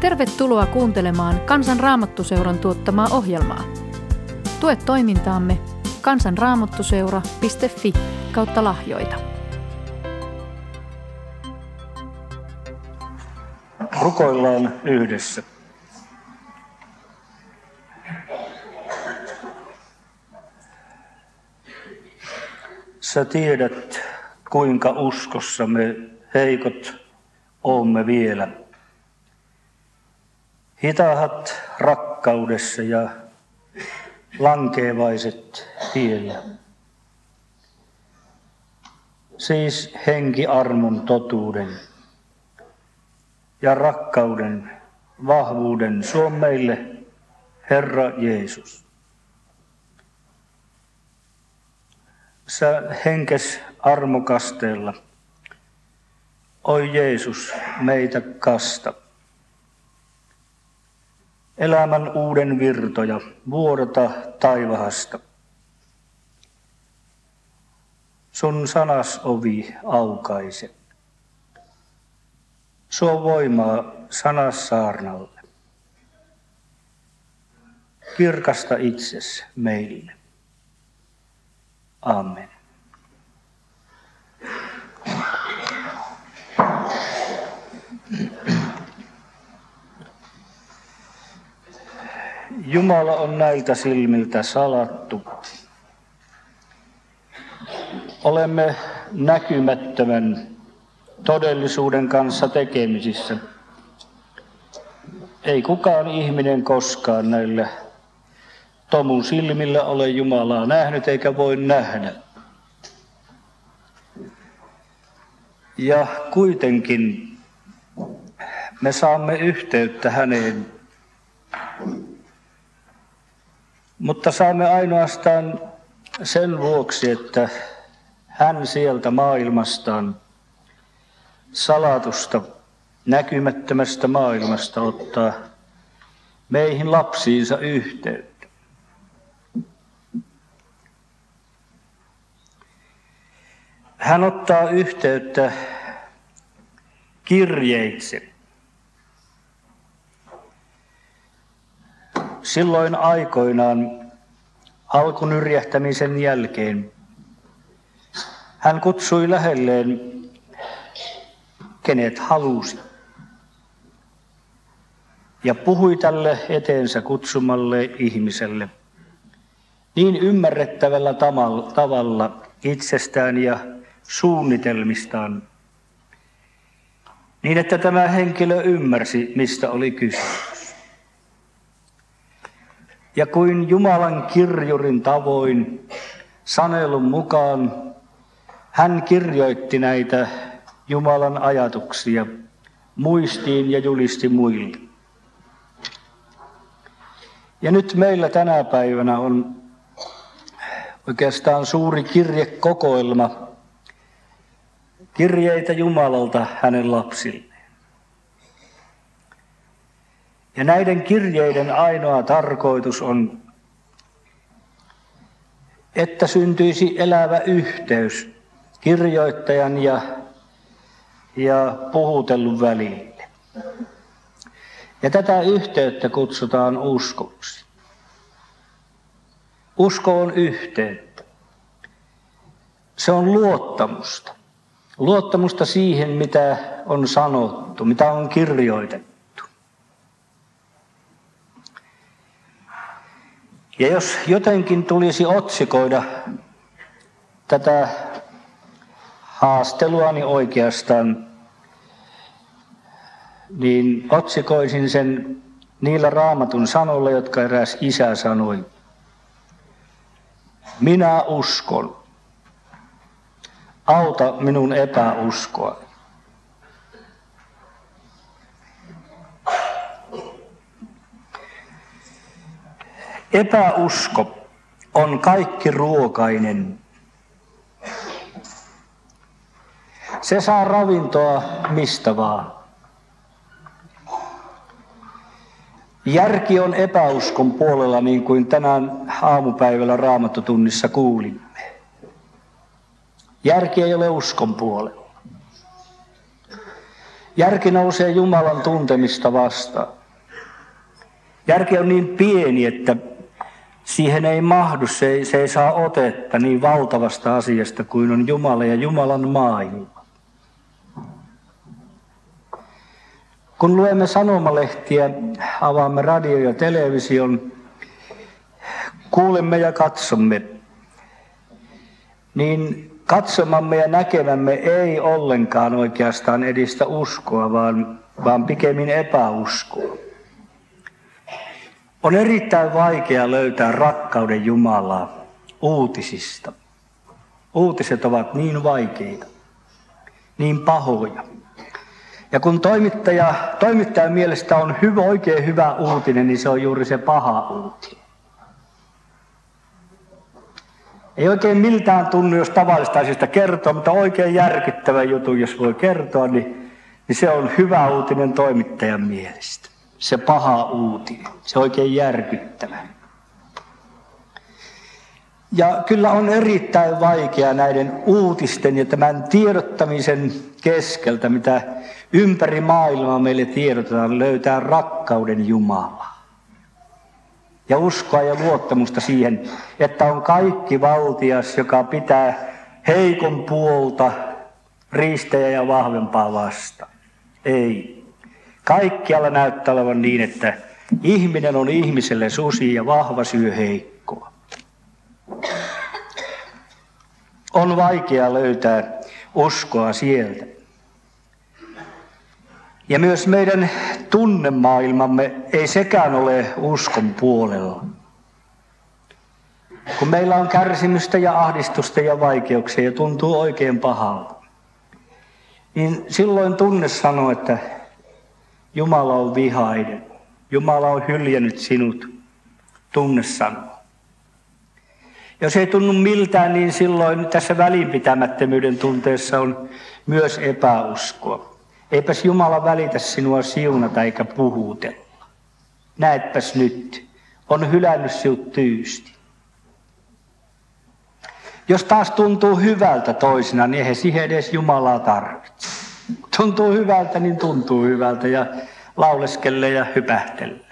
Tervetuloa kuuntelemaan Kansan Raamattuseuran tuottamaa ohjelmaa. Tue toimintaamme kansanraamattuseura.fi kautta lahjoita. Rukoillaan yhdessä. Sä tiedät, kuinka uskossa me heikot oomme vielä. Hitaahat rakkaudessa ja lankeevaiset tiellä. Siis henki armon totuuden ja rakkauden, vahvuuden suo meille, Herra Jeesus. Sä henkes armokasteella, oi Jeesus, meitä kasta. Elämän uuden virtoja vuodota taivahasta. Sun sanas ovi aukaise. Suo voimaa sanassaarnalle. Kirkasta itses meille. Amen. Jumala on näiltä silmiltä salattu. Olemme näkymättömän todellisuuden kanssa tekemisissä. Ei kukaan ihminen koskaan näillä tomun silmillä ole Jumalaa nähnyt eikä voi nähdä. Ja kuitenkin me saamme yhteyttä häneen mutta saamme ainoastaan sen vuoksi, että hän sieltä maailmastaan salatusta, näkymättömästä maailmasta ottaa meihin lapsiinsa yhteyttä. Hän ottaa yhteyttä kirjeitse. Silloin aikoinaan alkunyrjähtämisen jälkeen hän kutsui lähelleen kenet halusi ja puhui tälle eteensä kutsumalle ihmiselle niin ymmärrettävällä tavalla itsestään ja suunnitelmistaan, niin että tämä henkilö ymmärsi, mistä oli kysymys. Ja kuin Jumalan kirjurin tavoin sanelun mukaan hän kirjoitti näitä Jumalan ajatuksia muistiin ja julisti muille. Ja nyt meillä tänä päivänä on oikeastaan suuri kirjekokoelma kirjeitä Jumalalta hänen lapsille. Ja näiden kirjeiden ainoa tarkoitus on, että syntyisi elävä yhteys kirjoittajan ja, ja puhutellun välille. Ja tätä yhteyttä kutsutaan uskoksi. Usko on yhteyttä. Se on luottamusta. Luottamusta siihen, mitä on sanottu, mitä on kirjoitettu. Ja jos jotenkin tulisi otsikoida tätä haastelua, niin oikeastaan, niin otsikoisin sen niillä raamatun sanoilla, jotka eräs isä sanoi. Minä uskon. Auta minun epäuskoa. Epäusko on kaikki ruokainen. Se saa ravintoa mistä vaan. Järki on epäuskon puolella, niin kuin tänään aamupäivällä raamattotunnissa kuulimme. Järki ei ole uskon puolella. Järki nousee Jumalan tuntemista vastaan. Järki on niin pieni, että siihen ei mahdu, se ei, se ei saa otetta niin valtavasta asiasta kuin on Jumala ja Jumalan maailma. Kun luemme sanomalehtiä, avaamme radio ja television, kuulemme ja katsomme, niin katsomamme ja näkemämme ei ollenkaan oikeastaan edistä uskoa, vaan, vaan pikemmin epäuskoa. On erittäin vaikea löytää rakkauden Jumalaa uutisista. Uutiset ovat niin vaikeita, niin pahoja. Ja kun toimittaja, toimittajan mielestä on hyvä, oikein hyvä uutinen, niin se on juuri se paha uutinen. Ei oikein miltään tunnu, jos tavallista asioista kertoo, mutta oikein järkyttävä juttu, jos voi kertoa, niin, niin se on hyvä uutinen toimittajan mielestä. Se paha uutinen, se oikein järkyttävä. Ja kyllä on erittäin vaikea näiden uutisten ja tämän tiedottamisen keskeltä, mitä ympäri maailmaa meille tiedotetaan, löytää rakkauden Jumalaa. Ja uskoa ja luottamusta siihen, että on kaikki valtias, joka pitää heikon puolta riistejä ja vahvempaa vasta. Ei. Kaikkialla näyttää olevan niin, että ihminen on ihmiselle susi ja vahva syy heikkoa. On vaikea löytää uskoa sieltä. Ja myös meidän tunnemaailmamme ei sekään ole uskon puolella. Kun meillä on kärsimystä ja ahdistusta ja vaikeuksia ja tuntuu oikein pahalta, niin silloin tunne sanoo, että Jumala on vihainen. Jumala on hyljännyt sinut. Tunne sanoo. Jos ei tunnu miltään, niin silloin tässä välinpitämättömyyden tunteessa on myös epäuskoa. Eipäs Jumala välitä sinua siunata eikä puhutella. Näetpäs nyt, on hylännyt sinut tyysti. Jos taas tuntuu hyvältä toisena, niin eihän siihen edes Jumalaa tarvitse. Tuntuu hyvältä, niin tuntuu hyvältä ja lauleskelee ja hypähtelee.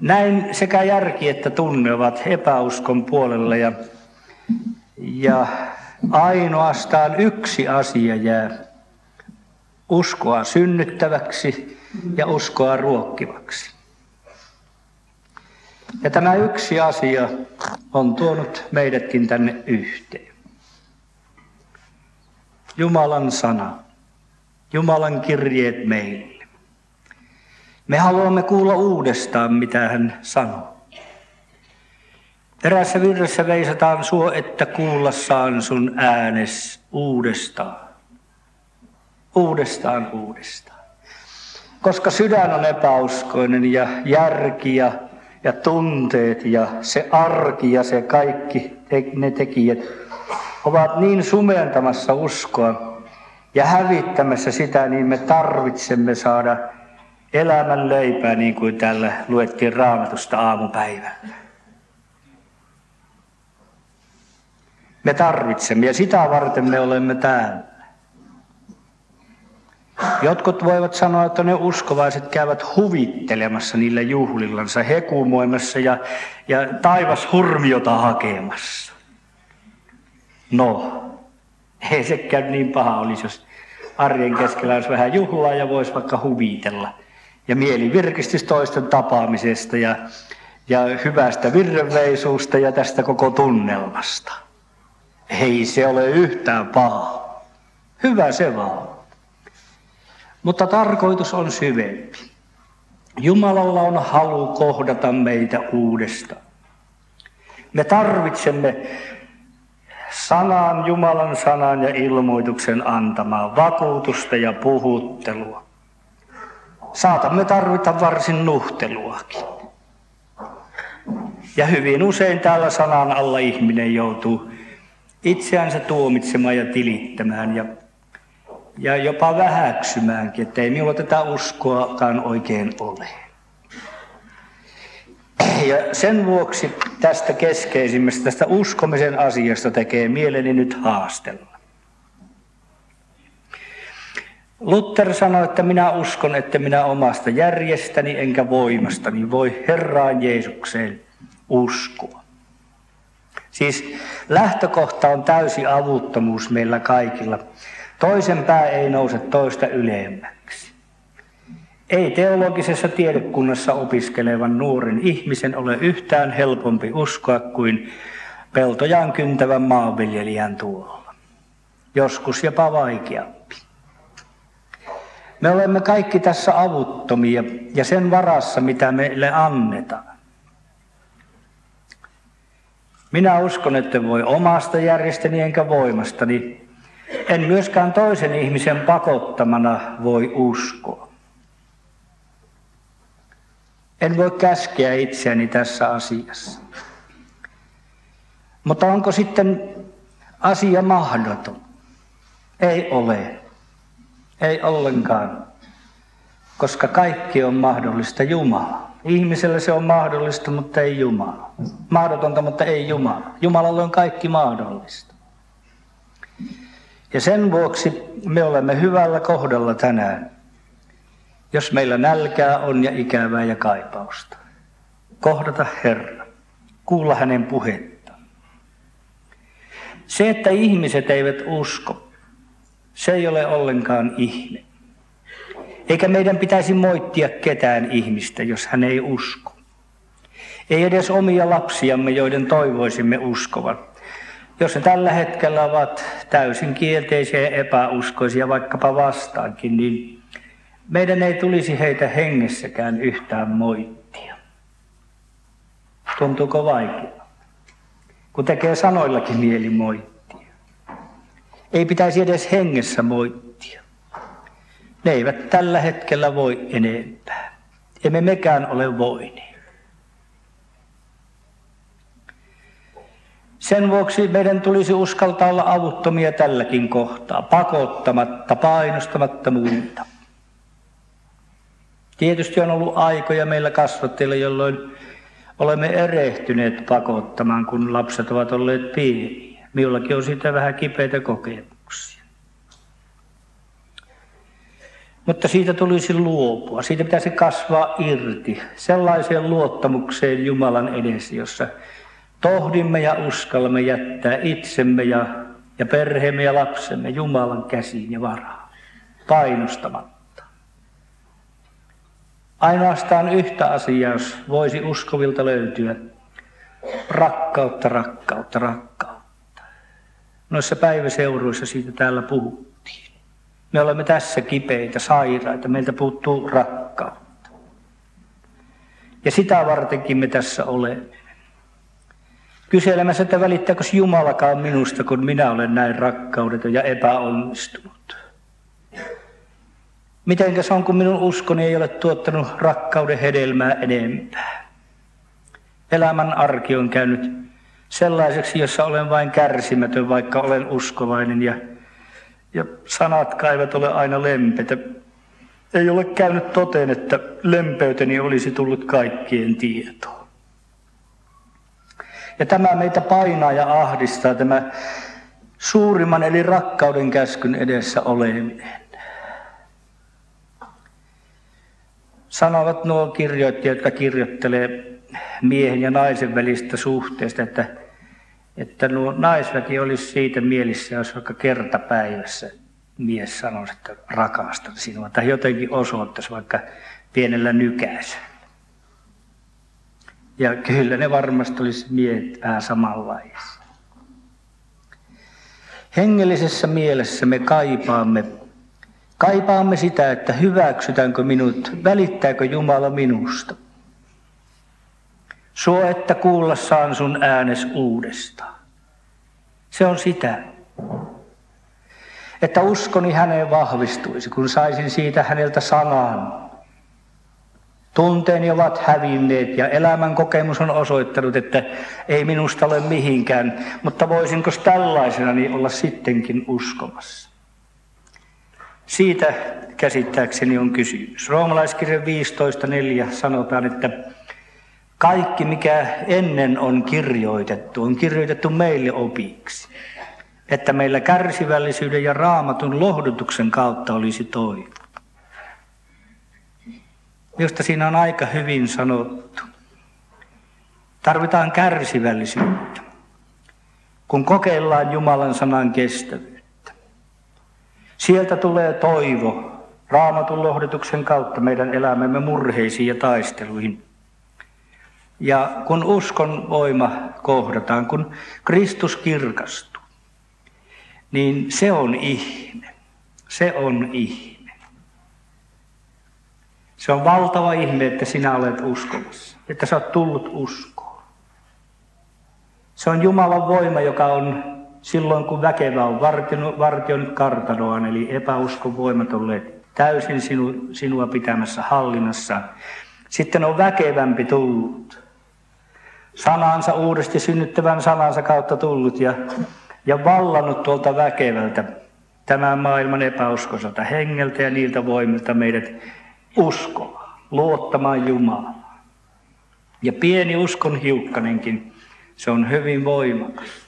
Näin sekä järki että tunne ovat epäuskon puolella ja, ja ainoastaan yksi asia jää uskoa synnyttäväksi ja uskoa ruokkivaksi. Ja tämä yksi asia on tuonut meidätkin tänne yhteen. Jumalan sana, Jumalan kirjeet meille. Me haluamme kuulla uudestaan, mitä hän sanoo. Erässä virressä veisataan suo, että kuulla saan sun äänes uudestaan. Uudestaan, uudestaan. Koska sydän on epäuskoinen ja järki ja, ja tunteet ja se arki ja se kaikki ne tekijät ovat niin sumentamassa uskoa ja hävittämässä sitä, niin me tarvitsemme saada elämän leipää, niin kuin täällä luettiin raamatusta aamupäivällä. Me tarvitsemme ja sitä varten me olemme täällä. Jotkut voivat sanoa, että ne uskovaiset käyvät huvittelemassa niillä juhlillansa, hekumoimassa ja, ja taivas hurmiota hakemassa. No, ei sekään niin paha olisi, jos arjen keskellä olisi vähän juhlaa ja voisi vaikka huvitella. Ja mieli virkistys toisten tapaamisesta ja, ja hyvästä virrenveisuusta ja tästä koko tunnelmasta. Ei se ole yhtään paha. Hyvä se vaan. Mutta tarkoitus on syvempi. Jumalalla on halu kohdata meitä uudestaan. Me tarvitsemme sanan, Jumalan sanan ja ilmoituksen antamaa vakuutusta ja puhuttelua. Saatamme tarvita varsin nuhteluakin. Ja hyvin usein täällä sanan alla ihminen joutuu itseänsä tuomitsemaan ja tilittämään ja, ja jopa vähäksymäänkin, että ei minulla tätä uskoakaan oikein ole. Ja sen vuoksi tästä keskeisimmästä, tästä uskomisen asiasta tekee mieleni nyt haastella. Luther sanoi, että minä uskon, että minä omasta järjestäni enkä voimastani voi Herraan Jeesukseen uskoa. Siis lähtökohta on täysi avuttomuus meillä kaikilla. Toisen pää ei nouse toista ylemmäksi. Ei teologisessa tiedekunnassa opiskelevan nuoren ihmisen ole yhtään helpompi uskoa kuin peltojaan kyntävän maanviljelijän tuolla. Joskus jopa vaikeampi. Me olemme kaikki tässä avuttomia ja sen varassa, mitä meille annetaan. Minä uskon, että voi omasta järjestäni enkä voimastani. En myöskään toisen ihmisen pakottamana voi uskoa. En voi käskeä itseäni tässä asiassa. Mutta onko sitten asia mahdoton? Ei ole. Ei ollenkaan. Koska kaikki on mahdollista Jumala. Ihmiselle se on mahdollista, mutta ei Jumala. Mahdotonta, mutta ei Jumala. Jumalalle on kaikki mahdollista. Ja sen vuoksi me olemme hyvällä kohdalla tänään, jos meillä nälkää on ja ikävää ja kaipausta. Kohdata Herra, kuulla hänen puhetta. Se, että ihmiset eivät usko, se ei ole ollenkaan ihme. Eikä meidän pitäisi moittia ketään ihmistä, jos hän ei usko. Ei edes omia lapsiamme, joiden toivoisimme uskovan. Jos ne tällä hetkellä ovat täysin kielteisiä ja epäuskoisia vaikkapa vastaankin, niin meidän ei tulisi heitä hengessäkään yhtään moittia. Tuntuuko vaikeaa? Kun tekee sanoillakin mieli moittia. Ei pitäisi edes hengessä moittia. Ne eivät tällä hetkellä voi enempää. Emme mekään ole voineet. Sen vuoksi meidän tulisi uskaltaa olla avuttomia tälläkin kohtaa, pakottamatta, painostamatta muita. Tietysti on ollut aikoja meillä kasvattajilla, jolloin olemme erehtyneet pakottamaan, kun lapset ovat olleet pieniä. Minullakin on siitä vähän kipeitä kokemuksia. Mutta siitä tulisi luopua. Siitä pitäisi kasvaa irti sellaiseen luottamukseen Jumalan edessä, jossa tohdimme ja uskallamme jättää itsemme ja, ja perheemme ja lapsemme Jumalan käsiin ja varaan, painostamatta. Ainoastaan yhtä asiaa, jos voisi uskovilta löytyä, rakkautta, rakkautta, rakkautta. Noissa päiväseuruissa siitä täällä puhuttiin. Me olemme tässä kipeitä, sairaita, meiltä puuttuu rakkautta. Ja sitä vartenkin me tässä olemme kyselemässä, että välittääkö Jumalakaan minusta, kun minä olen näin rakkaudeton ja epäonnistunut. Mitenkäs on, kun minun uskoni ei ole tuottanut rakkauden hedelmää enempää? Elämän arki on käynyt sellaiseksi, jossa olen vain kärsimätön, vaikka olen uskovainen ja, ja sanat eivät ole aina lempeitä. Ei ole käynyt toteen, että lempeyteni olisi tullut kaikkien tietoon. Ja tämä meitä painaa ja ahdistaa, tämä suurimman eli rakkauden käskyn edessä oleminen. Sanovat nuo kirjoittajat, jotka kirjoittelee miehen ja naisen välistä suhteesta, että, että nuo naisväki olisi siitä mielissä, jos vaikka kertapäivässä mies sanoisi, että rakastan sinua, tai jotenkin osoittaisi vaikka pienellä nykäisellä. Ja kyllä ne varmasti olisi miehet vähän samanlaisia. Hengellisessä mielessä me kaipaamme, kaipaamme sitä, että hyväksytäänkö minut, välittääkö Jumala minusta. Suo, että kuulla saan sun äänes uudestaan. Se on sitä. Että uskoni häneen vahvistuisi, kun saisin siitä häneltä sanan, Tunteeni ovat hävinneet ja elämän kokemus on osoittanut, että ei minusta ole mihinkään, mutta voisinko tällaisena niin olla sittenkin uskomassa? Siitä käsittääkseni on kysymys. Roomalaiskirjan 15.4 sanotaan, että kaikki mikä ennen on kirjoitettu, on kirjoitettu meille opiksi. että meillä kärsivällisyyden ja raamatun lohdutuksen kautta olisi toivo. Minusta siinä on aika hyvin sanottu. Tarvitaan kärsivällisyyttä, kun kokeillaan Jumalan sanan kestävyyttä. Sieltä tulee toivo raamatun lohdutuksen kautta meidän elämämme murheisiin ja taisteluihin. Ja kun uskon voima kohdataan, kun Kristus kirkastuu, niin se on ihme. Se on ihme. Se on valtava ihme, että sinä olet uskomassa, että sä oot tullut uskoon. Se on Jumalan voima, joka on silloin, kun väkevä on vartioinut kartanoaan, eli epäuskon voimat olleet täysin sinu, sinua pitämässä hallinnassa. Sitten on väkevämpi tullut. Sanansa uudesti synnyttävän sanansa kautta tullut ja, ja vallannut tuolta väkevältä tämän maailman epäuskoiselta hengeltä ja niiltä voimilta meidät uskomaan, luottamaan Jumalaan. Ja pieni uskon hiukkanenkin, se on hyvin voimakas.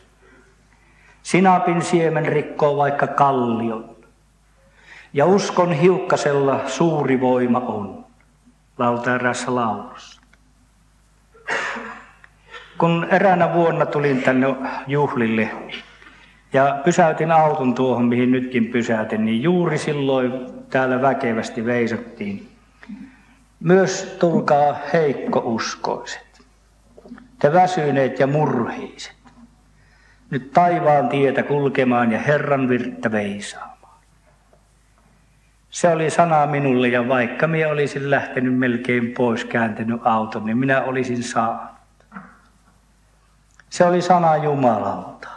Sinapin siemen rikkoo vaikka kallion. Ja uskon hiukkasella suuri voima on, lautaa erässä laulussa. Kun eräänä vuonna tulin tänne juhlille ja pysäytin auton tuohon, mihin nytkin pysäytin, niin juuri silloin täällä väkevästi veisattiin. Myös tulkaa heikkouskoiset, te väsyneet ja murhiiset, nyt taivaan tietä kulkemaan ja Herran virttä veisaa. Se oli sana minulle ja vaikka minä olisin lähtenyt melkein pois, kääntänyt auton, niin minä olisin saanut. Se oli sana Jumalalta.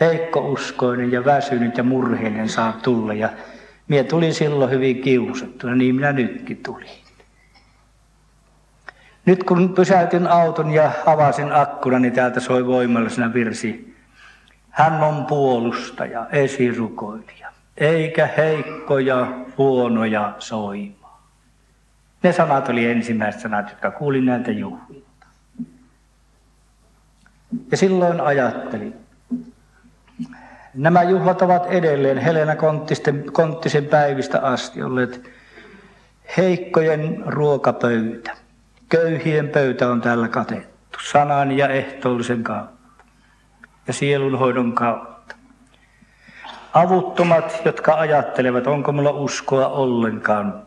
Heikko uskoinen ja väsynyt ja murheinen saa tulla ja minä tulin silloin hyvin kiusattuna, niin minä nytkin tulin. Nyt kun pysäytin auton ja avasin akkuna, niin täältä soi voimallisena virsi. Hän on puolustaja, esirukoilija eikä heikkoja, huonoja soimaa. Ne sanat oli ensimmäiset sanat, jotka kuulin näiltä juhlilta. Ja silloin ajattelin, nämä juhlat ovat edelleen Helena Konttisen, Konttisen päivistä asti olleet heikkojen ruokapöytä. Köyhien pöytä on täällä katettu sanan ja ehtoollisen kautta ja sielunhoidon kautta. Avuttomat, jotka ajattelevat, onko minulla uskoa ollenkaan,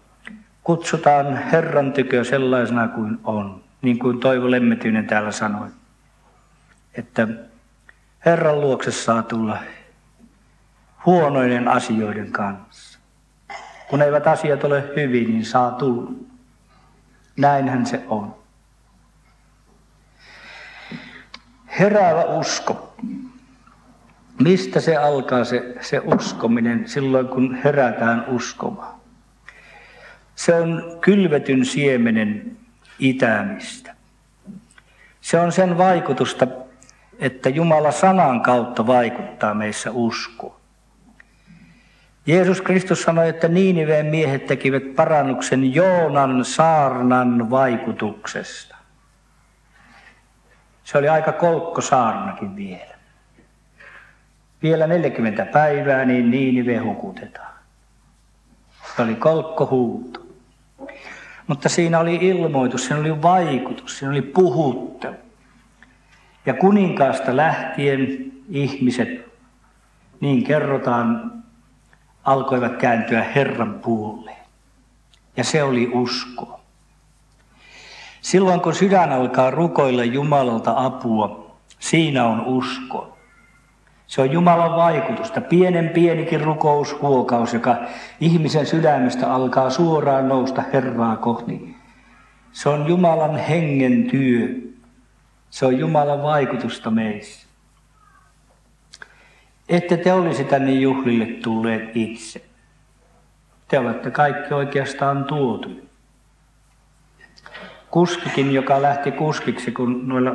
kutsutaan Herran tykö sellaisena kuin on. Niin kuin Toivo Lemmetyinen täällä sanoi, että Herran luokse saa tulla huonoinen asioiden kanssa. Kun eivät asiat ole hyvin, niin saa tulla. Näinhän se on. Heräävä usko Mistä se alkaa se, se uskominen silloin, kun herätään uskomaan? Se on kylvetyn siemenen itämistä. Se on sen vaikutusta, että Jumala sanan kautta vaikuttaa meissä uskoon. Jeesus Kristus sanoi, että Niiniveen miehet tekivät parannuksen Joonan saarnan vaikutuksesta. Se oli aika kolkko saarnakin vielä vielä 40 päivää, niin Niinive hukutetaan. Se oli kolkkohuuto. Mutta siinä oli ilmoitus, siinä oli vaikutus, siinä oli puhuttelu. Ja kuninkaasta lähtien ihmiset, niin kerrotaan, alkoivat kääntyä Herran puoleen. Ja se oli usko. Silloin kun sydän alkaa rukoilla Jumalalta apua, siinä on usko. Se on Jumalan vaikutusta. Pienen pienikin rukoushuokaus, joka ihmisen sydämestä alkaa suoraan nousta Herraa kohti. Se on Jumalan hengen työ. Se on Jumalan vaikutusta meissä. Ette te olisi tänne juhlille tulleet itse. Te olette kaikki oikeastaan tuotu. Kuskikin, joka lähti kuskiksi, kun noilla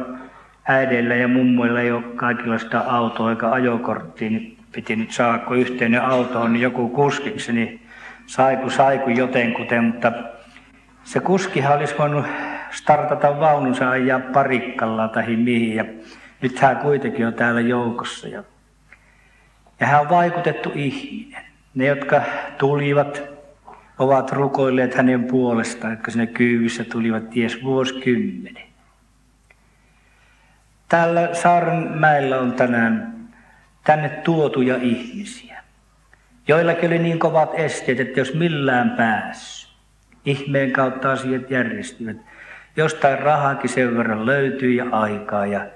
äideillä ja mummoilla ei ole kaikilla sitä autoa eikä ajokorttia, niin piti nyt saada, kun yhteinen auto on, niin joku kuskiksi, niin saiku saiku jotenkuten, mutta se kuskihan olisi voinut startata vaununsa ajaa parikkalla tai mihin, ja nyt hän kuitenkin on täällä joukossa. Ja Ja hän on vaikutettu ihminen. Ne, jotka tulivat, ovat rukoilleet hänen puolestaan, jotka sinne kyyvissä tulivat ties vuosikymmenen. Täällä Saarenmäellä on tänään tänne tuotuja ihmisiä, joillakin oli niin kovat esteet, että jos millään päässyt, ihmeen kautta asiat järjestyvät. Jostain rahaakin sen verran löytyy ja aikaa ja,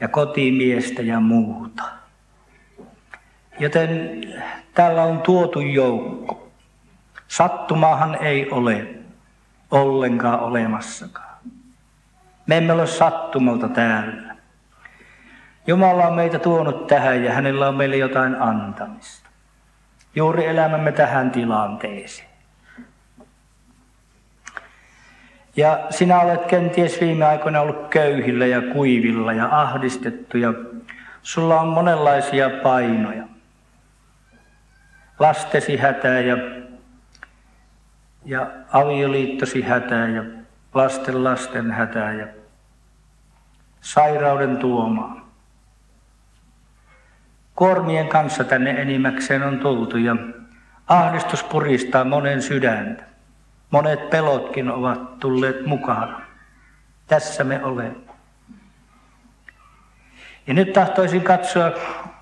ja kotimiestä ja muuta. Joten täällä on tuotu joukko. Sattumahan ei ole ollenkaan olemassakaan. Me emme ole sattumalta täällä. Jumala on meitä tuonut tähän ja hänellä on meille jotain antamista. Juuri elämämme tähän tilanteeseen. Ja sinä olet kenties viime aikoina ollut köyhillä ja kuivilla ja ahdistettu ja sulla on monenlaisia painoja. Lastesi hätää ja, ja avioliittosi hätää ja lasten lasten hätää ja sairauden tuomaan. Kormien kanssa tänne enimmäkseen on tultu ja ahdistus puristaa monen sydäntä. Monet pelotkin ovat tulleet mukaan. Tässä me olemme. Ja nyt tahtoisin katsoa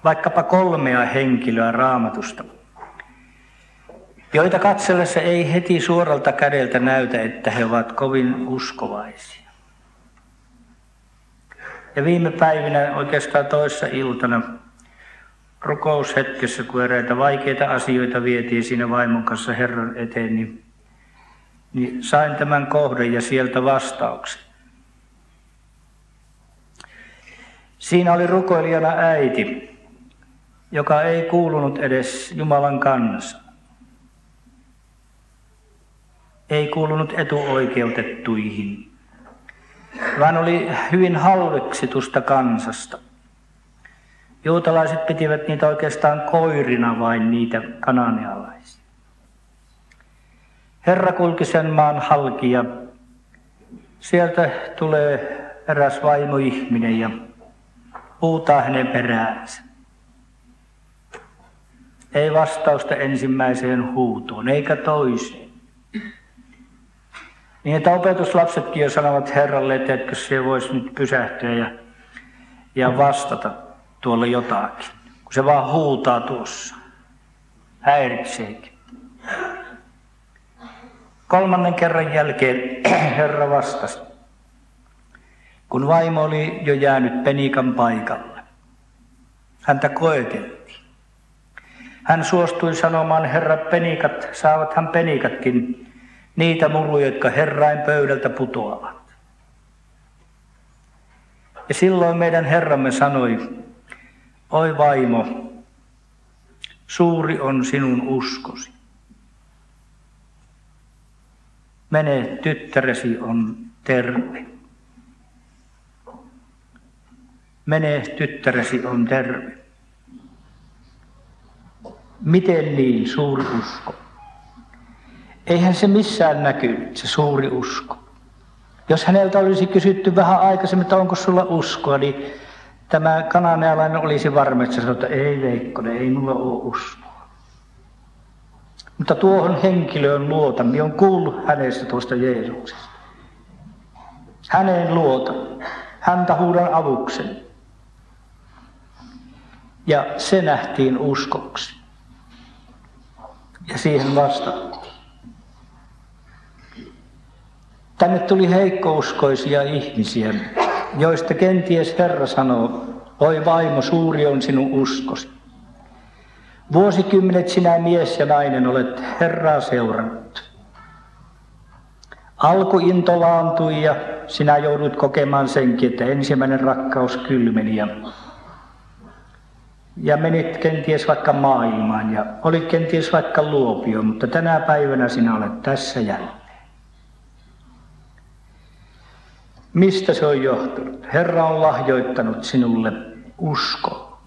vaikkapa kolmea henkilöä raamatusta, joita katsellessa ei heti suoralta kädeltä näytä, että he ovat kovin uskovaisia. Ja viime päivinä, oikeastaan toissa iltana, rukoushetkessä, kun eräitä vaikeita asioita vietiin siinä vaimon kanssa Herran eteen, niin niin sain tämän kohden ja sieltä vastauksen. Siinä oli rukoilijana äiti, joka ei kuulunut edes Jumalan kanssa. Ei kuulunut etuoikeutettuihin, vaan oli hyvin halveksitusta kansasta. Juutalaiset pitivät niitä oikeastaan koirina vain niitä kananealaisia. Herra kulki sen maan halki ja sieltä tulee eräs vaimoihminen ja huutaa hänen peräänsä. Ei vastausta ensimmäiseen huutoon, eikä toiseen. Niin että opetuslapsetkin jo sanovat Herralle, että etkö se voisi nyt pysähtyä ja, ja vastata tuolle jotakin. Kun se vaan huutaa tuossa. Häiritseekin. Kolmannen kerran jälkeen Herra vastasi, kun vaimo oli jo jäänyt penikan paikalle. Häntä koeteltiin. Hän suostui sanomaan, Herra penikat, saavat hän penikatkin niitä murruja, jotka Herrain pöydältä putoavat. Ja silloin meidän Herramme sanoi, oi vaimo, suuri on sinun uskosi. Mene, tyttäresi on terve. Mene, tyttäresi on terve. Miten niin suuri usko? Eihän se missään näkynyt, se suuri usko. Jos häneltä olisi kysytty vähän aikaisemmin, että onko sulla uskoa, niin tämä kananealainen olisi varma, että sanoi, että ei Veikko, ei mulla ole uskoa. Mutta tuohon henkilöön luotan, minä olen kuullut hänestä tuosta Jeesuksesta. Häneen luotan. Häntä huudan avuksen. Ja se nähtiin uskoksi. Ja siihen vastattiin. Tänne tuli heikkouskoisia ihmisiä, joista kenties Herra sanoo, oi vaimo, suuri on sinun uskosi. Vuosikymmenet sinä mies ja nainen olet Herraa seurannut. Alku into laantui ja sinä joudut kokemaan senkin, että ensimmäinen rakkaus kylmeni ja, ja menit kenties vaikka maailmaan ja olit kenties vaikka luopio, mutta tänä päivänä sinä olet tässä jälleen. Mistä se on johtunut? Herra on lahjoittanut sinulle usko.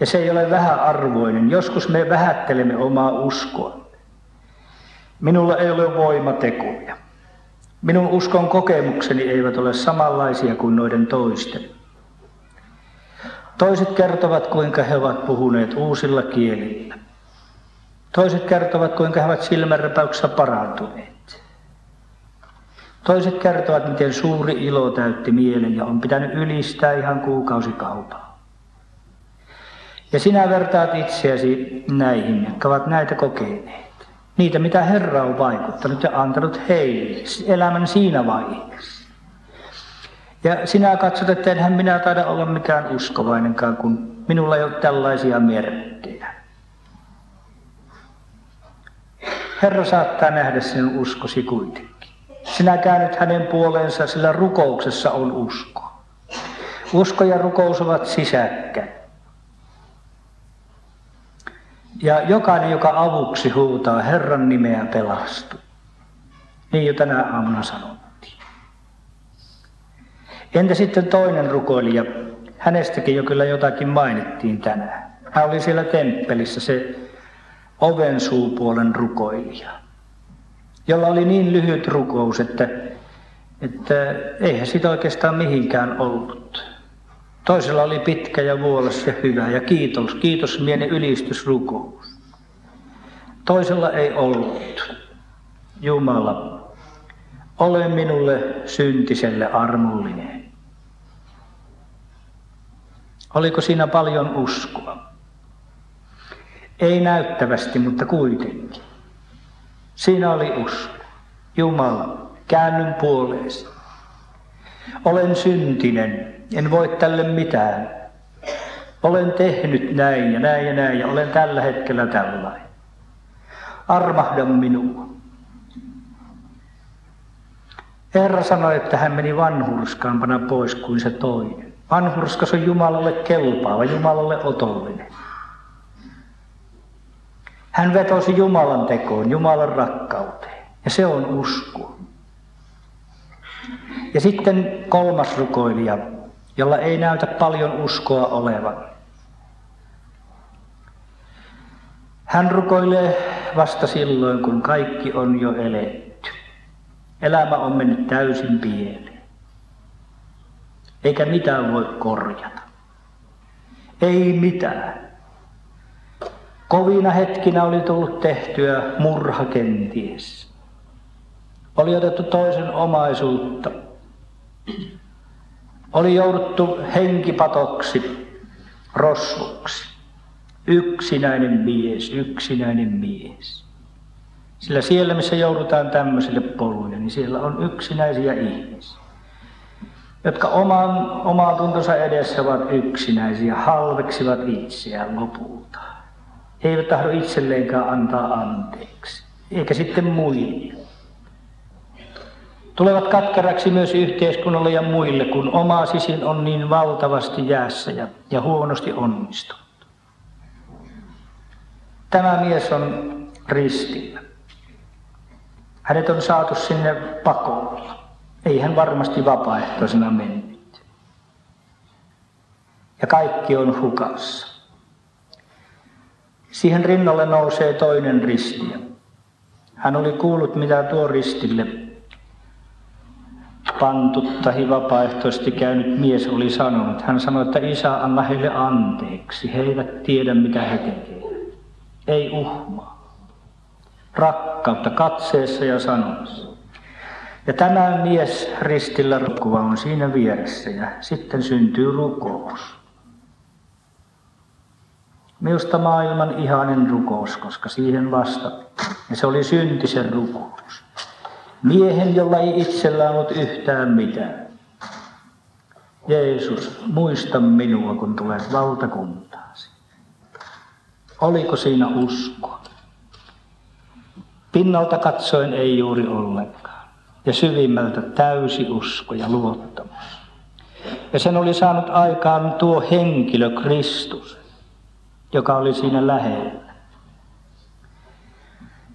Ja se ei ole vähäarvoinen. Joskus me vähättelemme omaa uskoa. Minulla ei ole voimatekoja. Minun uskon kokemukseni eivät ole samanlaisia kuin noiden toisten. Toiset kertovat, kuinka he ovat puhuneet uusilla kielillä. Toiset kertovat, kuinka he ovat silmänräpäyksessä parantuneet. Toiset kertovat, miten suuri ilo täytti mielen ja on pitänyt ylistää ihan kuukausikaupaa. Ja sinä vertaat itseäsi näihin, jotka ovat näitä kokeneet. Niitä, mitä Herra on vaikuttanut ja antanut heille elämän siinä vaiheessa. Ja sinä katsot, että enhän minä taida olla mikään uskovainenkaan, kun minulla ei ole tällaisia merkkejä. Herra saattaa nähdä sinun uskosi kuitenkin. Sinä käännyt hänen puoleensa, sillä rukouksessa on usko. Usko ja rukous ovat sisäkkäin. Ja jokainen, joka avuksi huutaa Herran nimeä pelastuu. Niin jo tänä aamuna sanottiin. Entä sitten toinen rukoilija? Hänestäkin jo kyllä jotakin mainittiin tänään. Hän oli siellä temppelissä se oven suupuolen rukoilija, jolla oli niin lyhyt rukous, että, että eihän sitä oikeastaan mihinkään ollut. Toisella oli pitkä ja vuolas ja hyvä ja kiitos, kiitos mielen ylistysrukous. Toisella ei ollut. Jumala, ole minulle syntiselle armollinen. Oliko siinä paljon uskoa? Ei näyttävästi, mutta kuitenkin. Siinä oli usko. Jumala, käännyn puoleesi. Olen syntinen, en voi tälle mitään. Olen tehnyt näin ja näin ja näin ja olen tällä hetkellä tällainen. Armahda minua. Herra sanoi, että hän meni vanhurskaampana pois kuin se toinen. Vanhurskas on Jumalalle kelpaava, Jumalalle otollinen. Hän vetosi Jumalan tekoon, Jumalan rakkauteen. Ja se on usko. Ja sitten kolmas rukoilija, jolla ei näytä paljon uskoa olevan. Hän rukoilee vasta silloin, kun kaikki on jo eletty. Elämä on mennyt täysin pieleen. Eikä mitään voi korjata. Ei mitään. Kovina hetkinä oli tullut tehtyä murha kenties. Oli otettu toisen omaisuutta. Oli jouduttu henkipatoksi, rosvoksi. Yksinäinen mies, yksinäinen mies. Sillä siellä, missä joudutaan tämmöisille poluille, niin siellä on yksinäisiä ihmisiä, jotka oman, oman tuntonsa edessä ovat yksinäisiä, halveksivat itseään lopulta. Eivät tahdo itselleenkään antaa anteeksi, eikä sitten muille. Tulevat katkeraksi myös yhteiskunnalle ja muille, kun oma sisin on niin valtavasti jäässä ja, ja huonosti onnistunut. Tämä mies on ristillä. Hänet on saatu sinne pakolla. Ei hän varmasti vapaaehtoisena mennyt. Ja kaikki on hukassa. Siihen rinnalle nousee toinen ristiä. Hän oli kuullut, mitä tuo ristille pantu tai vapaaehtoisesti käynyt mies oli sanonut. Hän sanoi, että isä, anna heille anteeksi. He eivät tiedä, mitä he tekevät. Ei uhmaa. Rakkautta katseessa ja sanoissa. Ja tämä mies ristillä rukkuva on siinä vieressä ja sitten syntyy rukous. Minusta maailman ihanen rukous, koska siihen vasta. Ja se oli syntisen rukous. Miehen, jolla ei itsellä ollut yhtään mitään. Jeesus, muista minua, kun tulet valtakuntaasi. Oliko siinä uskoa? Pinnalta katsoen ei juuri ollenkaan. Ja syvimmältä täysi usko ja luottamus. Ja sen oli saanut aikaan tuo henkilö Kristus, joka oli siinä lähellä.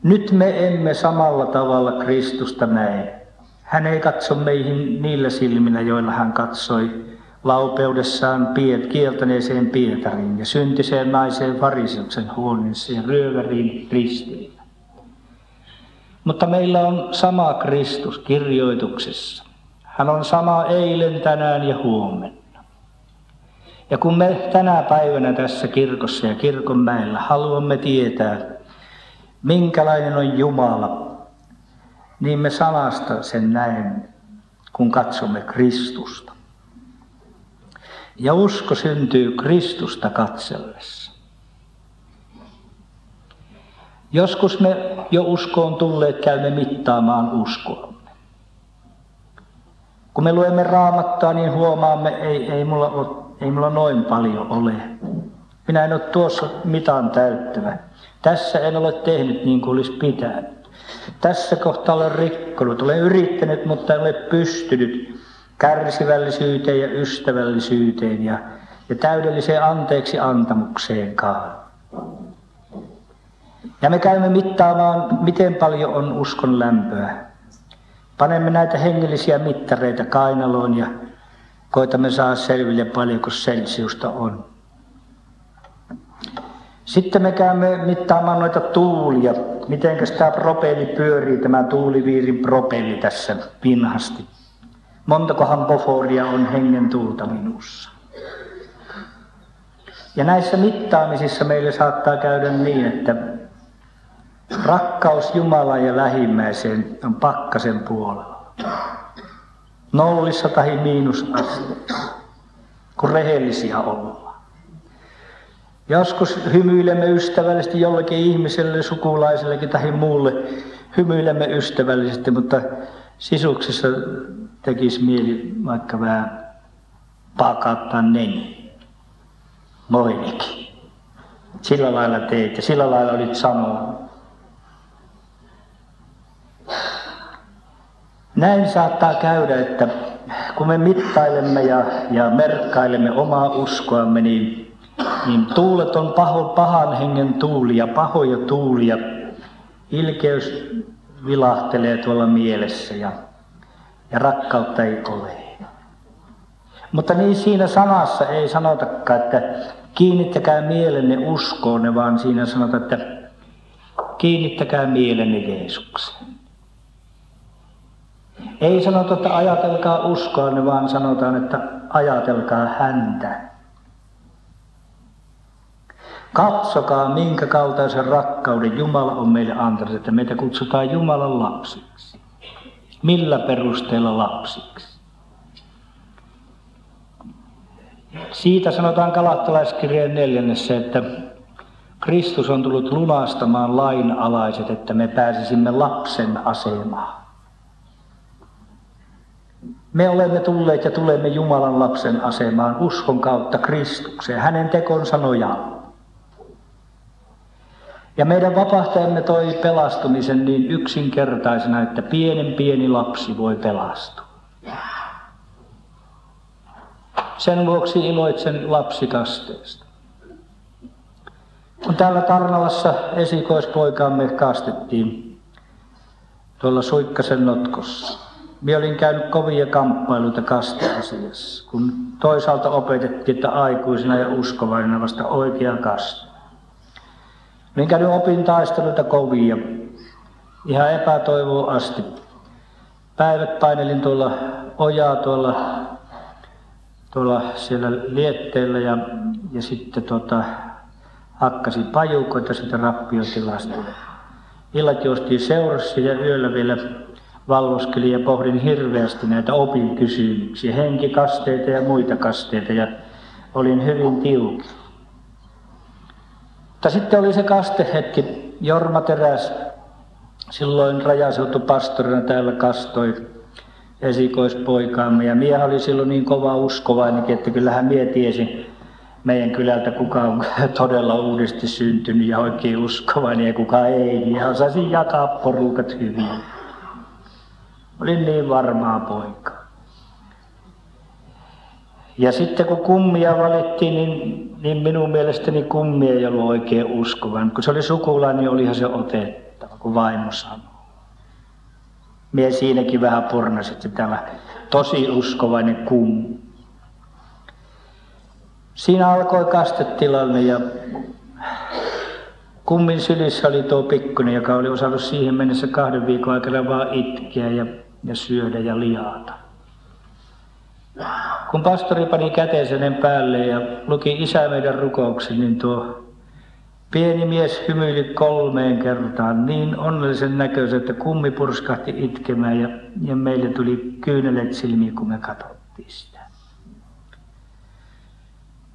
Nyt me emme samalla tavalla Kristusta näe. Hän ei katso meihin niillä silmillä, joilla hän katsoi laupeudessaan piet, kieltäneeseen Pietariin ja syntiseen naiseen Fariseuksen huoneessa ja ryöväriin ristillä. Mutta meillä on sama Kristus kirjoituksessa. Hän on sama eilen, tänään ja huomenna. Ja kun me tänä päivänä tässä kirkossa ja kirkonmäellä haluamme tietää, minkälainen on Jumala, niin me sanasta sen näemme, kun katsomme Kristusta. Ja usko syntyy Kristusta katsellessa. Joskus me jo uskoon tulleet käymme mittaamaan uskoamme. Kun me luemme raamattaa, niin huomaamme, ei, ei, mulla ole, ei mulla noin paljon ole. Minä en ole tuossa mitan täyttävä. Tässä en ole tehnyt niin kuin olisi pitänyt. Tässä kohtaa olen rikkonut. Olen yrittänyt, mutta en ole pystynyt kärsivällisyyteen ja ystävällisyyteen ja, ja täydelliseen anteeksi antamukseenkaan. Ja me käymme mittaamaan, miten paljon on uskon lämpöä. Panemme näitä hengellisiä mittareita kainaloon ja koitamme saa selville paljonko selsiusta on. Sitten me käymme mittaamaan noita tuulia. Miten tämä propelli pyörii, tämä tuuliviirin propelli tässä pinhasti. Montakohan poforia on hengen tuulta minussa. Ja näissä mittaamisissa meille saattaa käydä niin, että Rakkaus Jumalaan ja lähimmäiseen on pakkasen puolella. Nollissa tai miinusasteessa, kun rehellisiä ollaan. Joskus hymyilemme ystävällisesti jollekin ihmiselle, sukulaisellekin tai muulle. Hymyilemme ystävällisesti, mutta sisuksessa tekisi mieli vaikka vähän pakattaa neni. Moinikin. Sillä lailla teit ja sillä lailla olit sanonut. Näin saattaa käydä, että kun me mittailemme ja, ja merkkailemme omaa uskoamme, niin, niin tuulet on paho, pahan hengen tuulia, pahoja tuulia. Ilkeys vilahtelee tuolla mielessä ja, ja rakkautta ei ole. Mutta niin siinä sanassa ei sanotakaan, että kiinnittäkää mielenne uskoonne, vaan siinä sanotaan, että kiinnittäkää mielenne Jeesukseen. Ei sanota, että ajatelkaa uskoanne, vaan sanotaan, että ajatelkaa häntä. Katsokaa, minkä kaltaisen rakkauden Jumala on meille antanut, että meitä kutsutaan Jumalan lapsiksi. Millä perusteella lapsiksi? Siitä sanotaan kalattalaiskirjeen neljännessä, että Kristus on tullut lunastamaan lainalaiset, että me pääsisimme lapsen asemaan. Me olemme tulleet ja tulemme Jumalan lapsen asemaan uskon kautta Kristukseen, hänen tekonsa nojaan. Ja meidän vapahtajamme toi pelastumisen niin yksinkertaisena, että pienen pieni lapsi voi pelastua. Sen vuoksi iloitsen lapsikasteesta. Kun täällä Tarnalassa esikoispoikaamme kastettiin tuolla Suikkasen notkossa, minä olin käynyt kovia kamppailuita kasteasiassa, kun toisaalta opetettiin, että aikuisena ja uskovaina vasta oikea kaste. Olin käynyt opintaisteluita kovia, ihan epätoivoa asti. Päivät painelin tuolla ojaa tuolla, tuolla siellä lietteellä ja, ja sitten tota, hakkasin pajukoita sitä rappiotilasta. Illat juostiin seurassa ja yöllä vielä valvoskelin ja pohdin hirveästi näitä opin kysymyksiä, henkikasteita ja muita kasteita ja olin hyvin tiukka. Mutta sitten oli se kastehetki, Jorma Teräs, silloin pastorina täällä kastoi esikoispoikaamme ja mie oli silloin niin kova uskovainenkin, että kyllähän mie tiesin meidän kylältä kuka on todella uudesti syntynyt ja oikein uskovainen ja kuka ei. Ja osasin jakaa porukat hyvin. Olin niin varmaa poika. Ja sitten kun kummia valittiin, niin, niin minun mielestäni kummi ei ollut oikein uskovan. Kun se oli sukulainen, niin olihan se otettava, kun vaimo sanoi. Mie siinäkin vähän pornasin, että täällä tosi uskovainen kummi. Siinä alkoi kastetilanne ja kummin sylissä oli tuo pikkunen, joka oli osannut siihen mennessä kahden viikon aikana vaan itkeä ja ja syödä ja liata. kun pastori pani käteisen päälle ja luki isä meidän rukouksen, niin tuo pieni mies hymyili kolmeen kertaan niin onnellisen näköisen, että kummi purskahti itkemään ja, ja meille tuli kyynelet silmiin, kun me katsottiin sitä.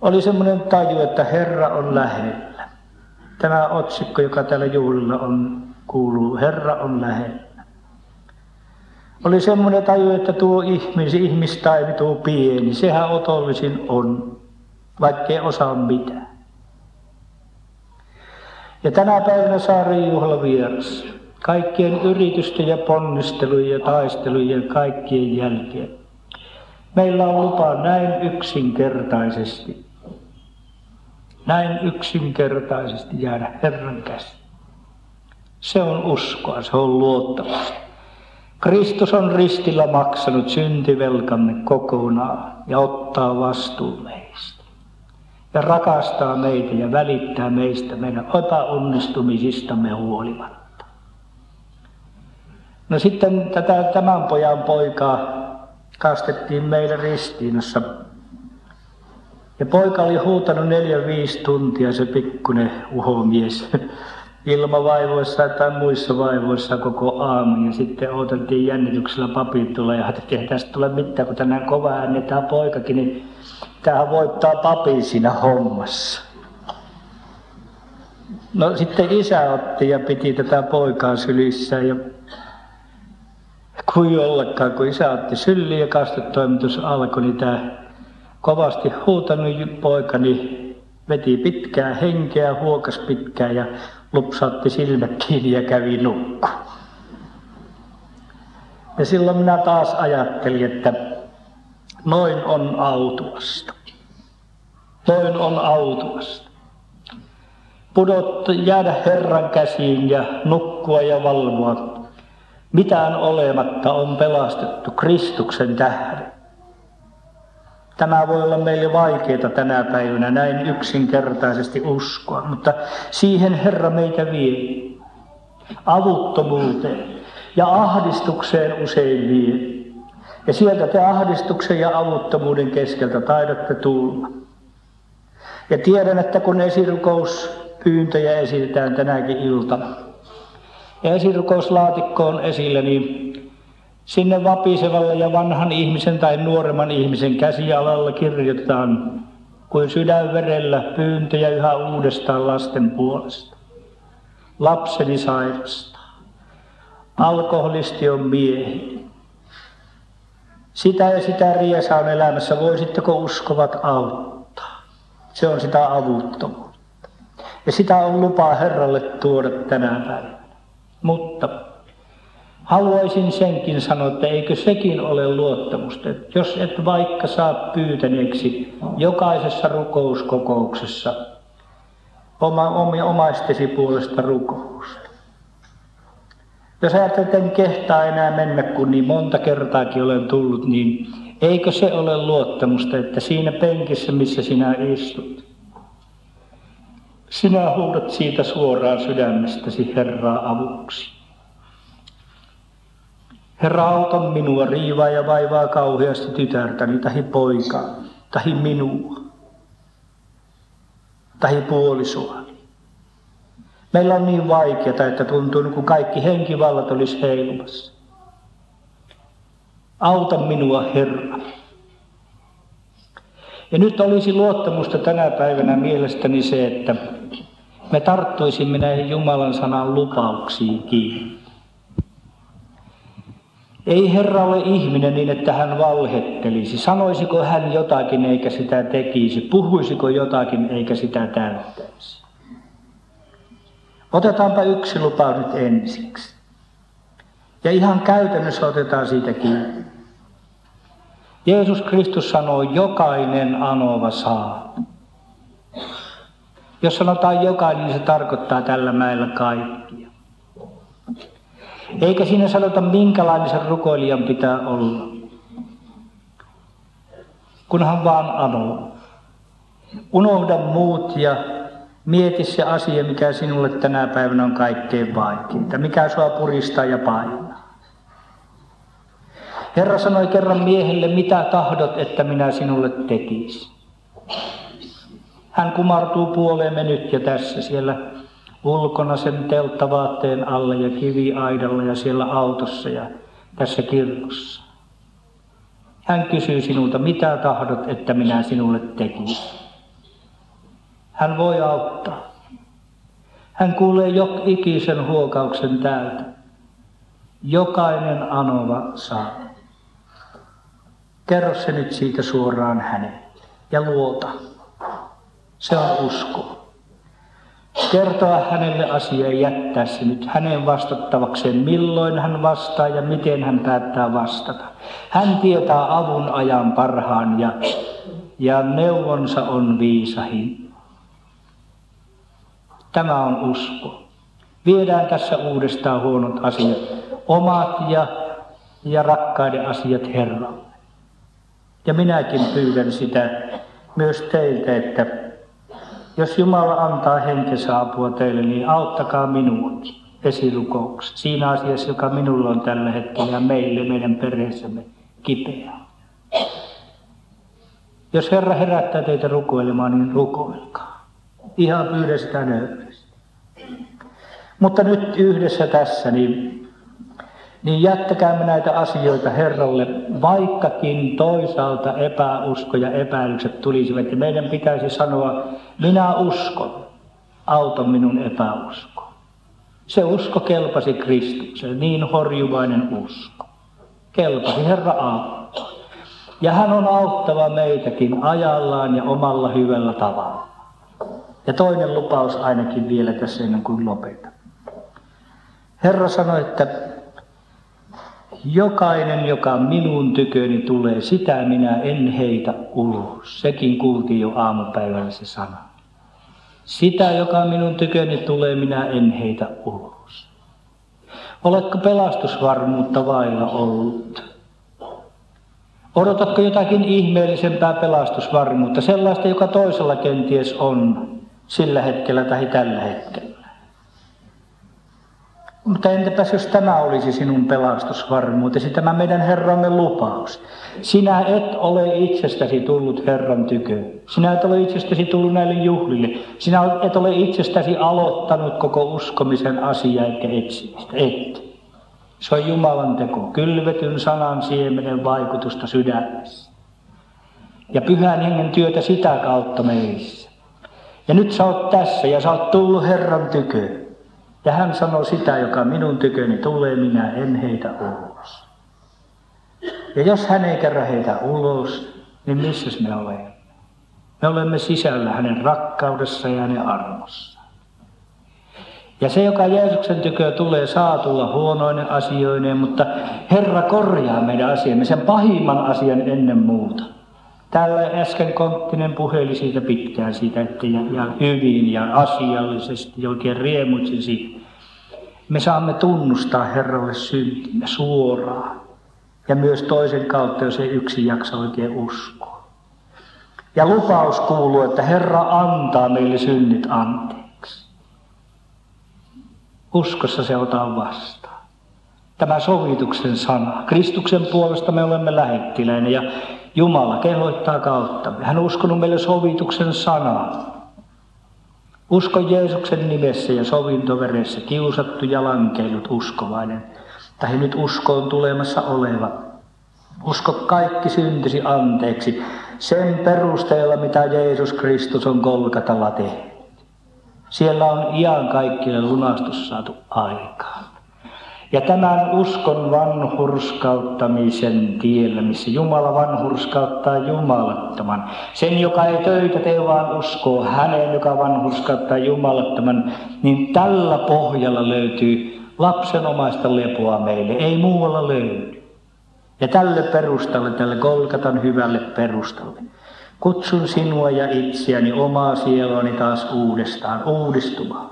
Oli semmoinen taju, että Herra on lähellä. Tämä otsikko, joka täällä juhlilla on, kuuluu, Herra on lähellä. Oli semmoinen taju, että tuo ihmis, ihmistaimi, tuo pieni, sehän otollisin on, vaikkei osaa mitään. Ja tänä päivänä Saaren juhla vieressä, kaikkien yritysten ja ponnistelujen ja taistelujen kaikkien jälkeen. Meillä on lupa näin yksinkertaisesti, näin yksinkertaisesti jäädä Herran käsi. Se on uskoa, se on luottamusta. Kristus on ristillä maksanut syntivelkamme kokonaan ja ottaa vastuun meistä. Ja rakastaa meitä ja välittää meistä meidän epäonnistumisistamme huolimatta. No sitten tätä tämän pojan poikaa kastettiin meillä Ristiinassa. Ja poika oli huutanut neljä viisi tuntia se pikkunen uhomies ilmavaivoissa tai muissa vaivoissa koko aamu. Ja sitten odoteltiin jännityksellä papit tulee ja ajatteltiin, että tästä tule mitään, kun tänään kova ääni tämä poikakin, niin tämähän voittaa papin siinä hommassa. No sitten isä otti ja piti tätä poikaa sylissä ja kuin ollakaan, kun isä otti sylli ja kastetoimitus alkoi, niin tämä kovasti huutanut poika, niin veti pitkää henkeä, huokas pitkään ja lupsautti silmät kiinni ja kävi nukku. Ja silloin minä taas ajattelin, että noin on autuasta. Noin on autuasta. Pudot, jäädä Herran käsiin ja nukkua ja valvoa. Mitään olematta on pelastettu Kristuksen tähden. Tämä voi olla meille vaikeaa tänä päivänä näin yksinkertaisesti uskoa, mutta siihen Herra meitä vie. Avuttomuuteen ja ahdistukseen usein vie. Ja sieltä te ahdistuksen ja avuttomuuden keskeltä taidatte tulla. Ja tiedän, että kun esirukouspyyntöjä esitetään tänäkin iltana, ja esirukouslaatikko on esillä, niin Sinne vapisevalle ja vanhan ihmisen tai nuoremman ihmisen käsialalla kirjoitetaan kuin sydänverellä pyyntöjä yhä uudestaan lasten puolesta. Lapseni sairastaa. Alkoholisti on miehi. Sitä ja sitä riesa on elämässä. Voisitteko uskovat auttaa? Se on sitä avuttomuutta. Ja sitä on lupa Herralle tuoda tänä päivänä. Mutta Haluaisin senkin sanoa, että eikö sekin ole luottamusta, että jos et vaikka saa pyytäneeksi jokaisessa rukouskokouksessa oma, oma, omaistesi puolesta rukousta. Jos ajattelet, en kehtaa enää mennä, kun niin monta kertaakin olen tullut, niin eikö se ole luottamusta, että siinä penkissä, missä sinä istut, sinä huudat siitä suoraan sydämestäsi Herraa avuksi. Herra, auta minua, riivaa ja vaivaa kauheasti tytärtäni, tahi poikaa, tahi minua, tahi puolisoa. Meillä on niin vaikeaa, että tuntuu, kuin kaikki henkivallat olisi heilumassa. Auta minua, Herra. Ja nyt olisi luottamusta tänä päivänä mielestäni se, että me tarttuisimme näihin Jumalan sanan lupauksiin kiinni. Ei Herra ole ihminen niin, että hän valhettelisi. Sanoisiko hän jotakin eikä sitä tekisi? Puhuisiko jotakin eikä sitä täyttäisi? Otetaanpa yksi lupa nyt ensiksi. Ja ihan käytännössä otetaan siitä kiinni. Jeesus Kristus sanoo, jokainen anova saa. Jos sanotaan jokainen, niin se tarkoittaa tällä mäellä kaikkia. Eikä siinä sanota, minkälainen se rukoilijan pitää olla. Kunhan vaan anoo. Unohda muut ja mieti se asia, mikä sinulle tänä päivänä on kaikkein vaikeinta. Mikä sua puristaa ja painaa. Herra sanoi kerran miehelle, mitä tahdot, että minä sinulle tekisin. Hän kumartuu puoleemme nyt ja tässä siellä ulkona sen telttavaatteen alla ja kiviaidalla ja siellä autossa ja tässä kirkossa. Hän kysyy sinulta, mitä tahdot, että minä sinulle tekisin. Hän voi auttaa. Hän kuulee jo ikisen huokauksen täältä. Jokainen anova saa. Kerro se nyt siitä suoraan hänelle ja luota. Se on usko. Kertoa hänelle asia ja jättää se nyt hänen vastattavakseen, milloin hän vastaa ja miten hän päättää vastata. Hän tietää avun ajan parhaan ja, ja neuvonsa on viisahin. Tämä on usko. Viedään tässä uudestaan huonot asiat, omat ja, ja rakkaiden asiat Herralle. Ja minäkin pyydän sitä myös teiltä, että jos Jumala antaa henkensä apua teille, niin auttakaa minuakin esirukouksessa. Siinä asiassa, joka minulla on tällä hetkellä ja meille, meidän perheessämme kipeä. Jos Herra herättää teitä rukoilemaan, niin rukoilkaa. Ihan pyydä sitä. Mutta nyt yhdessä tässä, niin niin jättäkäämme näitä asioita Herralle, vaikkakin toisaalta epäusko ja epäilykset tulisivat. Ja meidän pitäisi sanoa, minä uskon, auta minun epäusko. Se usko kelpasi Kristukseen, niin horjuvainen usko. Kelpasi Herra auttaa. Ja hän on auttava meitäkin ajallaan ja omalla hyvällä tavalla. Ja toinen lupaus ainakin vielä tässä ennen kuin lopetan. Herra sanoi, että Jokainen, joka minun tyköni tulee, sitä minä en heitä ulos. Sekin kuultiin jo aamupäivällä se sana. Sitä, joka minun tyköni tulee, minä en heitä ulos. Oletko pelastusvarmuutta vailla ollut? Odotatko jotakin ihmeellisempää pelastusvarmuutta, sellaista, joka toisella kenties on sillä hetkellä tai tällä hetkellä? Mutta entäpäs jos tämä olisi sinun pelastusvarmuutesi, tämä meidän Herramme lupaus. Sinä et ole itsestäsi tullut Herran tykö. Sinä et ole itsestäsi tullut näille juhlille. Sinä et ole itsestäsi aloittanut koko uskomisen asiaa eikä etsimistä. Et. Se on Jumalan teko, kylvetyn sanan siemenen vaikutusta sydämessä. Ja pyhän hengen työtä sitä kautta meissä. Ja nyt sä oot tässä ja sä oot tullut Herran tyköön. Ja hän sanoi sitä, joka minun tyköni tulee, minä en heitä ulos. Ja jos hän ei kerran heitä ulos, niin missä me olemme? Me olemme sisällä hänen rakkaudessa ja hänen armossa. Ja se, joka Jeesuksen tykö tulee, saa tulla huonoinen asioineen, mutta Herra korjaa meidän asiamme, sen pahimman asian ennen muuta. Täällä äsken Konttinen puheli siitä pitkään siitä, että ja, ja hyvin ja asiallisesti oikein riemuitsin siitä. Me saamme tunnustaa Herralle syntimme suoraan ja myös toisen kautta, jos ei yksi jaksa oikein uskoa. Ja lupaus kuuluu, että Herra antaa meille synnit anteeksi. Uskossa se otetaan vastaan. Tämä sovituksen sana. Kristuksen puolesta me olemme lähettiläinen ja Jumala kehoittaa kautta. Hän on uskonut meille sovituksen sanaa. Usko Jeesuksen nimessä ja sovintoveressä kiusattu ja lankeilut uskovainen. Tai nyt uskoon tulemassa oleva. Usko kaikki syntisi anteeksi sen perusteella, mitä Jeesus Kristus on Kolkatalla tehnyt. Siellä on ian kaikille lunastus saatu aikaan. Ja tämän uskon vanhurskauttamisen tiellä, missä Jumala vanhurskauttaa jumalattoman. Sen, joka ei töitä tee, vaan uskoo häneen, joka vanhurskauttaa jumalattoman, niin tällä pohjalla löytyy lapsenomaista lepoa meille. Ei muualla löydy. Ja tälle perustalle, tälle Golgatan hyvälle perustalle, kutsun sinua ja itseäni, omaa sieluani taas uudestaan, uudistumaan.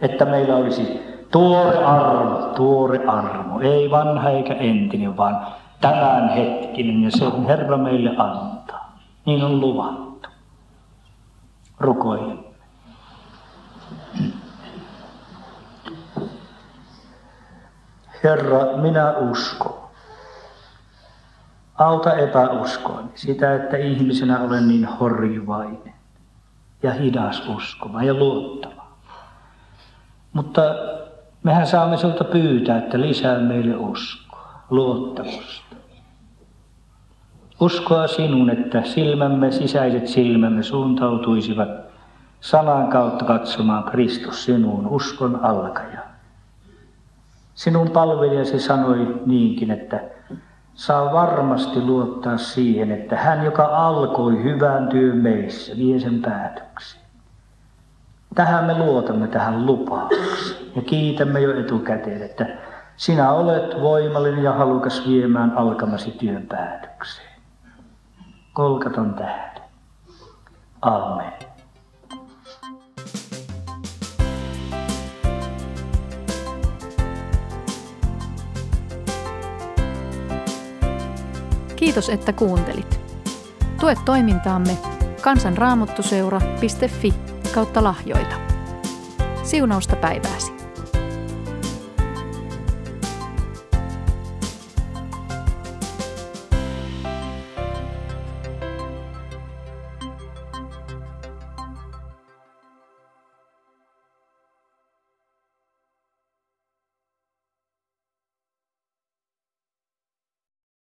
Että meillä olisi Tuore armo, tuore armo. Ei vanha eikä entinen, vaan tämän hetkinen ja se Herra meille antaa. Niin on luvattu. Rukoilemme. Herra, minä uskon. Auta epäuskoa, sitä, että ihmisenä olen niin horjuvainen ja hidas uskomaan ja luottava. Mutta mehän saamme sinulta pyytää, että lisää meille uskoa, luottamusta. Uskoa sinun, että silmämme, sisäiset silmämme suuntautuisivat sanan kautta katsomaan Kristus sinun uskon alkaja. Sinun palvelijasi sanoi niinkin, että saa varmasti luottaa siihen, että hän, joka alkoi hyvän työn meissä, vie sen päätöksiin. Tähän me luotamme tähän lupaukseen ja kiitämme jo etukäteen, että sinä olet voimallinen ja halukas viemään alkamasi työn päätökseen. Kolkaton tähden. Amen. Kiitos, että kuuntelit. Tue toimintaamme kansanraamottuseura.fi kautta lahjoita. Siunausta päivääsi.